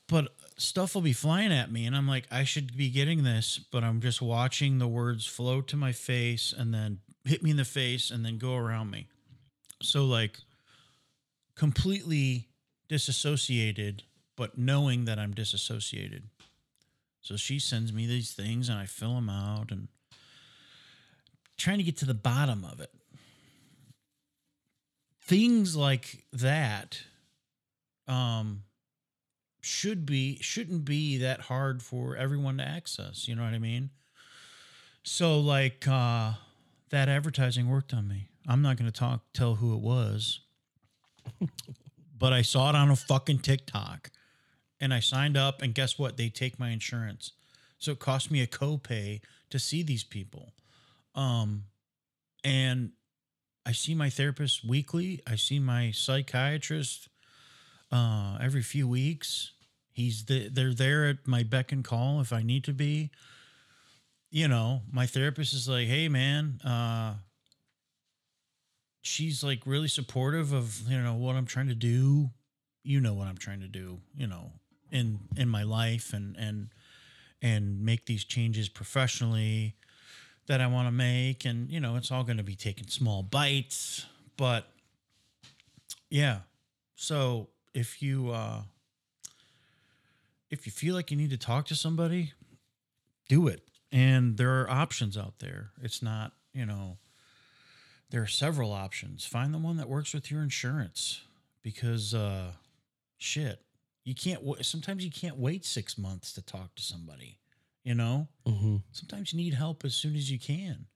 But stuff will be flying at me and I'm like I should be getting this, but I'm just watching the words flow to my face and then hit me in the face and then go around me. So like completely disassociated but knowing that I'm disassociated. So she sends me these things and I fill them out and trying to get to the bottom of it. Things like that um should be shouldn't be that hard for everyone to access, you know what I mean? So like uh that advertising worked on me. I'm not going to talk tell who it was. but I saw it on a fucking TikTok and I signed up and guess what? They take my insurance. So it cost me a copay to see these people. Um and I see my therapist weekly. I see my psychiatrist uh every few weeks. He's the, they're there at my beck and call if I need to be. You know, my therapist is like, "Hey man, uh she's like really supportive of, you know, what I'm trying to do. You know what I'm trying to do, you know, in in my life and and and make these changes professionally that I want to make. And, you know, it's all going to be taking small bites. But yeah. So if you, uh, if you feel like you need to talk to somebody, do it. And there are options out there. It's not, you know, there are several options. Find the one that works with your insurance because, uh, shit, you can't, sometimes you can't wait six months to talk to somebody, you know? Mm-hmm. sometimes you need help as soon as you can.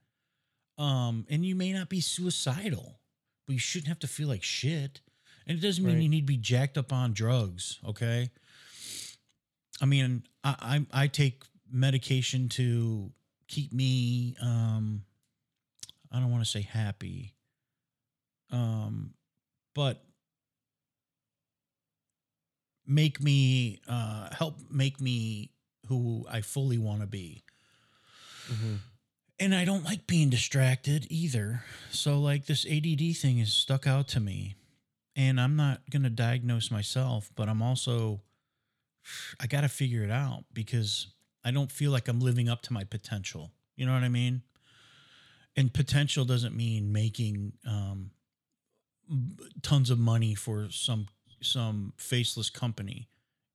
Um, and you may not be suicidal, but you shouldn't have to feel like shit. And it doesn't mean Right. you need to be jacked up on drugs. Okay. I mean, I, I, I take medication to keep me, um, I don't want to say happy. Um, but make me, uh, help make me who I fully want to be. Mm-hmm. And I don't like being distracted either. So, like, this ADD thing is stuck out to me. And I'm not going to diagnose myself, but I'm also, I got to figure it out because I don't feel like I'm living up to my potential. You know what I mean? And potential doesn't mean making um, tons of money for some some faceless company.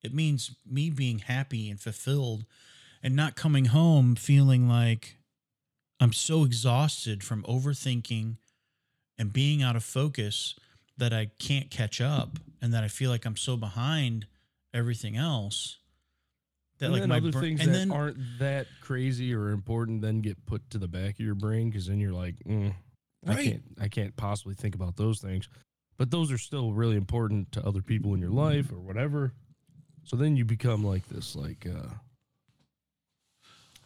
It means me being happy and fulfilled and not coming home feeling like I'm so exhausted from overthinking and being out of focus that I can't catch up and that I feel like I'm so behind everything else that and like then my other br- things that then aren't that crazy or important then get put to the back of your brain because then you're like, mm, I can't, I can't possibly think about those things. But those are still really important to other people in your life or whatever. So then you become like this, like, uh,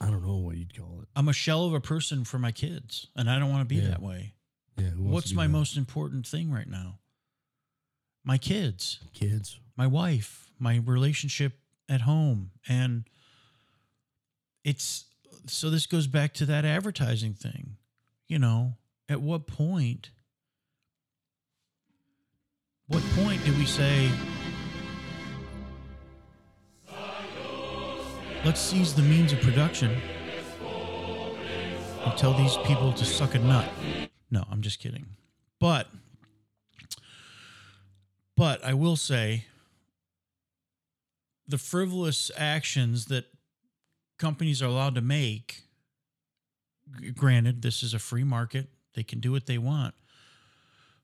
I don't know what you'd call it. I'm a shell of a person for my kids, and I don't want to be Yeah. that way. Yeah. who wants What's to be my that? most important thing right now? My kids, kids? my wife, my relationship at home. And it's so this goes back to that advertising thing. You know, at what point, what point do we say, let's seize the means of production and tell these people to suck a nut? No, I'm just kidding. But, but I will say, the frivolous actions that companies are allowed to make granted this is a free market they can do what they want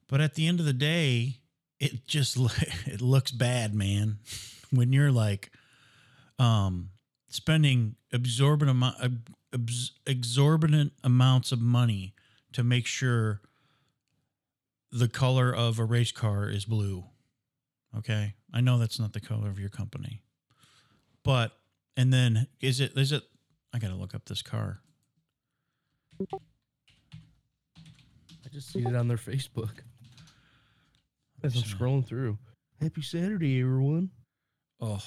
but at the end of the day it just it looks bad man when you're like um spending exorbitant amount abs- exorbitant amounts of money to make sure the color of a race car is blue okay i know that's not the color of your company but and then is it is it I gotta look up this car. I just seen it on their Facebook as I'm scrolling through. Happy Saturday, everyone. Oh,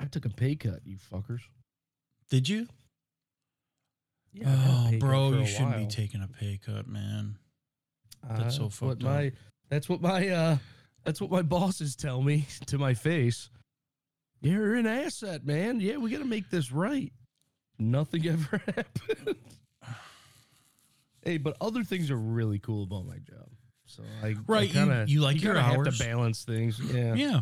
I took a pay cut, you fuckers. did you? Yeah, I've had a oh, bro, you shouldn't be taking a pay cut, man. That's so Uh, fucked what my. That's what my uh that's what my bosses tell me to my face. You're an asset, man. Yeah, we gotta make this right. Nothing ever happened. hey, but other things are really cool about my job. So I Right, I you- kinda, you like your kinda have to balance things. Yeah. Yeah.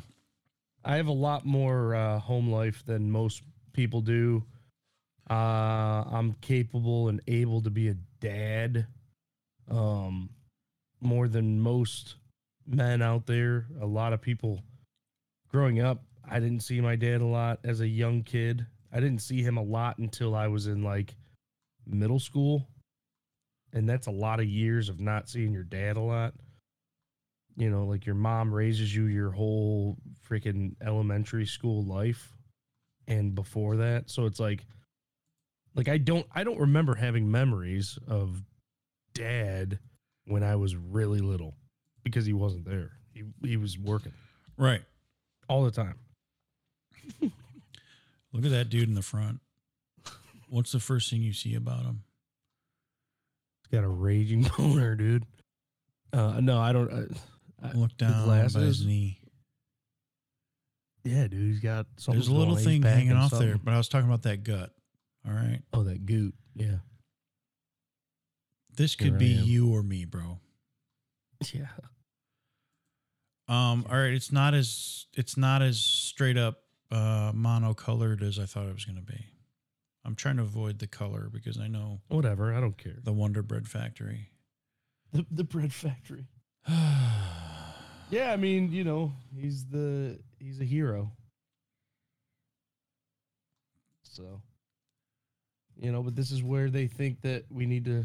I have a lot more uh, home life than most people do. Uh, I'm capable and able to be a dad um, more than most men out there. A lot of people growing up, I didn't see my dad a lot as a young kid. I didn't see him a lot until I was in like middle school. And that's a lot of years of not seeing your dad a lot you know, like your mom raises you your whole freaking elementary school life and before that. So it's like like I don't I don't remember having memories of dad when I was really little because he wasn't there. He he was working Right. all the time. Look at that dude in the front. What's the first thing you see about him? He's got a raging boner, dude. Uh no, I don't uh, I- Look down by his knee. Yeah, dude, he's got something. There's a little going thing hanging off there, but I was talking about that gut. All right. Oh, that goot. Yeah. This could I be you or me, bro. Yeah. Um, all right, it's not as it's not as straight up uh monocolored as I thought it was gonna be. I'm trying to avoid the color because I know Whatever. I don't care. the Wonder Bread Factory. The the bread factory. Yeah, I mean, you know, he's the he's a hero. So, you know, but this is where they think that we need to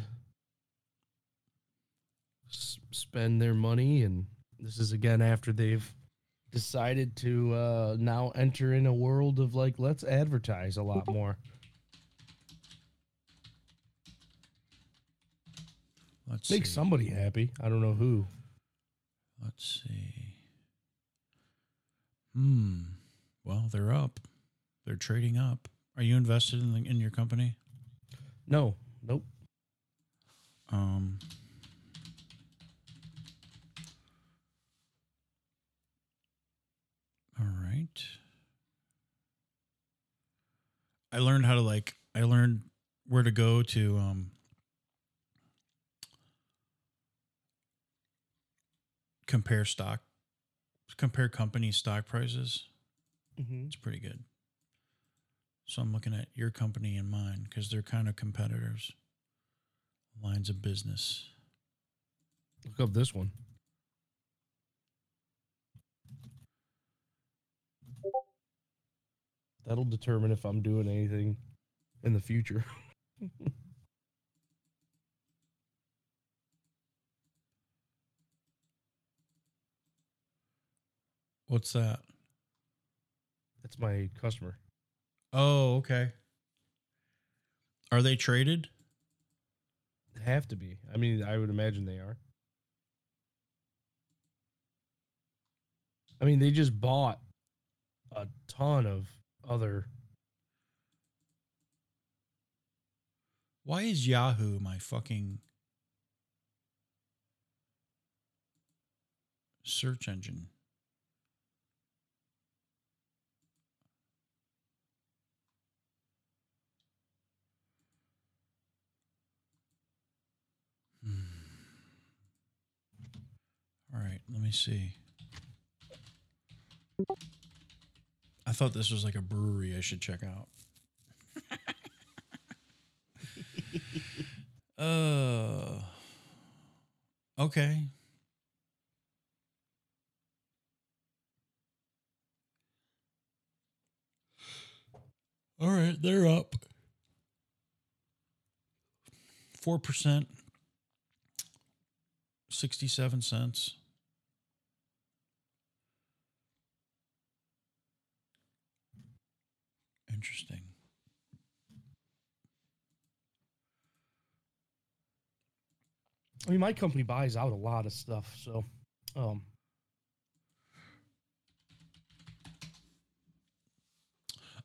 s- spend their money, and this is again after they've decided to uh, now enter in a world of like let's advertise a lot more. Let's Make see. somebody happy. I don't know who. Let's see. Hmm. Well, they're up. They're trading up. Are you invested in the, in your company? No, nope. Um. All right. I learned how to like. I learned where to go to um. Compare stock, compare company stock prices. Mm-hmm. It's pretty good. So I'm looking at your company and mine because they're kind of competitors. Lines of business. Look up this one. That'll determine if I'm doing anything in the future. What's that? That's my customer. Oh, okay. Are they traded? Have to be. I mean, I would imagine they are. I mean, they just bought a ton of other. Why is Yahoo my fucking search engine? All right, let me see. I thought this was like a brewery I should check out. Uh okay. All right, they're up. 4%, 67 cents. Interesting. I mean, my company buys out a lot of stuff, so um,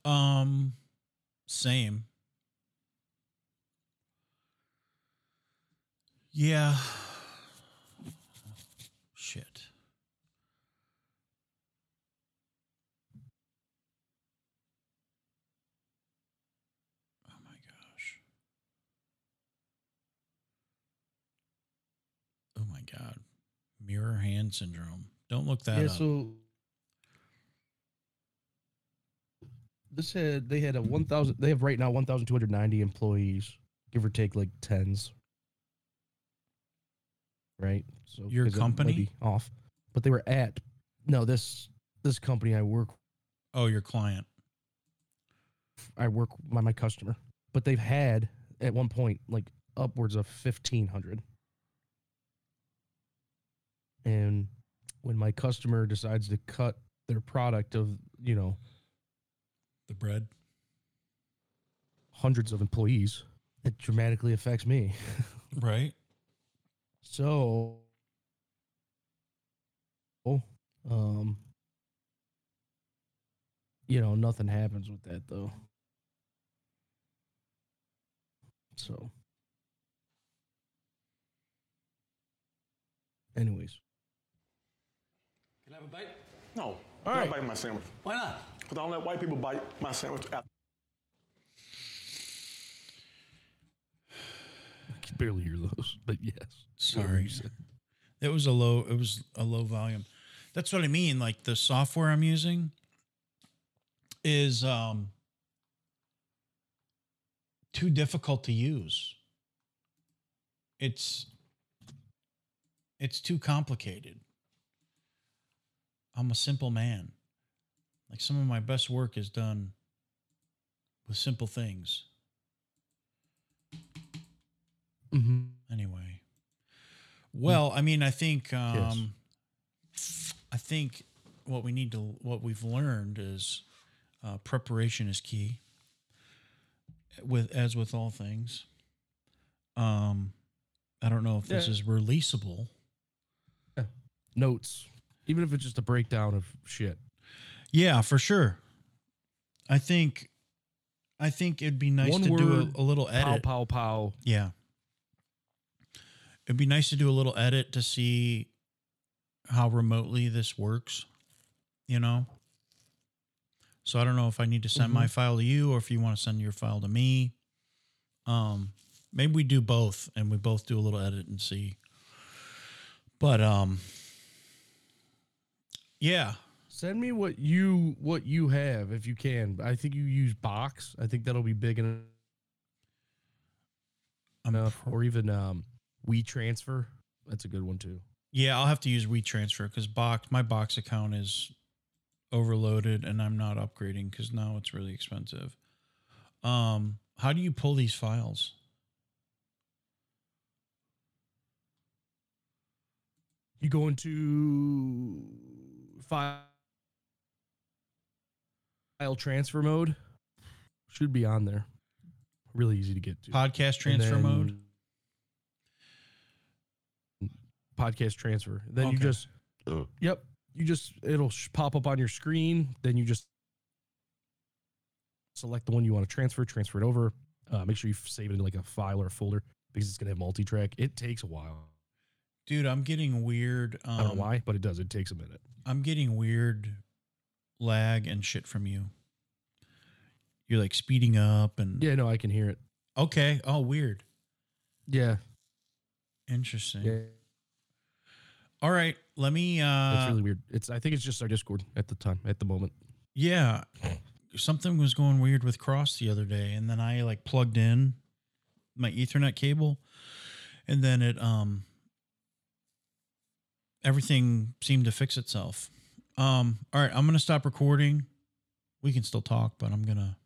Um, same. Yeah. Shit. Oh my gosh. Oh my god. Mirror hand syndrome. Don't look that yeah. up. So this had they had a one thousand. They have right now one thousand two hundred ninety employees, give or take like tens. Right. So your company? off, but they were at no this this company I work oh, your client. I work my my customer, but they've had at one point like upwards of fifteen hundred. And when my customer decides to cut their product of you know The bread. hundreds of employees, it dramatically affects me. Right? So, um, you know, nothing happens with that though. So, anyways, Can I have a bite? No. All I'm right. not biting my sandwich. Why not? Because I don't let white people bite my sandwich. after- I can barely hear those, but yes. Sorry. It was a low it was a low volume. That's what I mean. Like the software I'm using is um too difficult to use. It's it's too complicated. I'm a simple man. Like some of my best work is done with simple things. Mm-hmm. anyway well i mean i think um i think what we need to what we've learned is uh, preparation is key with as with all things um i don't know if this Yeah. is releasable Notes, even if it's just a breakdown of shit. yeah for sure i think i think it'd be nice One to do a, a little Pow, edit pow, pow. Yeah. It'd be nice to do a little edit to see how remotely this works, you know? So I don't know if I need to send my file to you or if you want to send your file to me. Um maybe we do both and we both do a little edit and see. But um yeah, Send me what you what you have if you can. I think you use Box. I think that'll be big enough, enough or even um, WeTransfer. That's a good one too. Yeah, I'll have to use WeTransfer because box my box account is overloaded and I'm not upgrading because now it's really expensive. Um, how do you pull these files? You go into file file transfer mode, Should be on there. Really easy to get to. Podcast transfer mode. Podcast transfer. Then you Okay. just, yep, you just it'll sh- pop up on your screen. Then you just select the one you want to transfer, transfer it over. Uh, make sure you save it in like a file or a folder because it's gonna have multi-track. It takes a while. Dude, I'm getting weird. Um, I don't know why, but it does. It takes a minute. I'm getting weird lag and shit from you. You're like speeding up and Yeah, no, I can hear it. okay. Oh, weird. Yeah, Interesting. yeah, All right, let me. uh it's really weird. It's I think it's just our Discord at the time at the moment. Yeah. Something was going weird with Cross the other day, and then I like plugged in my Ethernet cable, and then it um everything seemed to fix itself. Um, all right, I'm gonna stop recording. We can still talk, but I'm gonna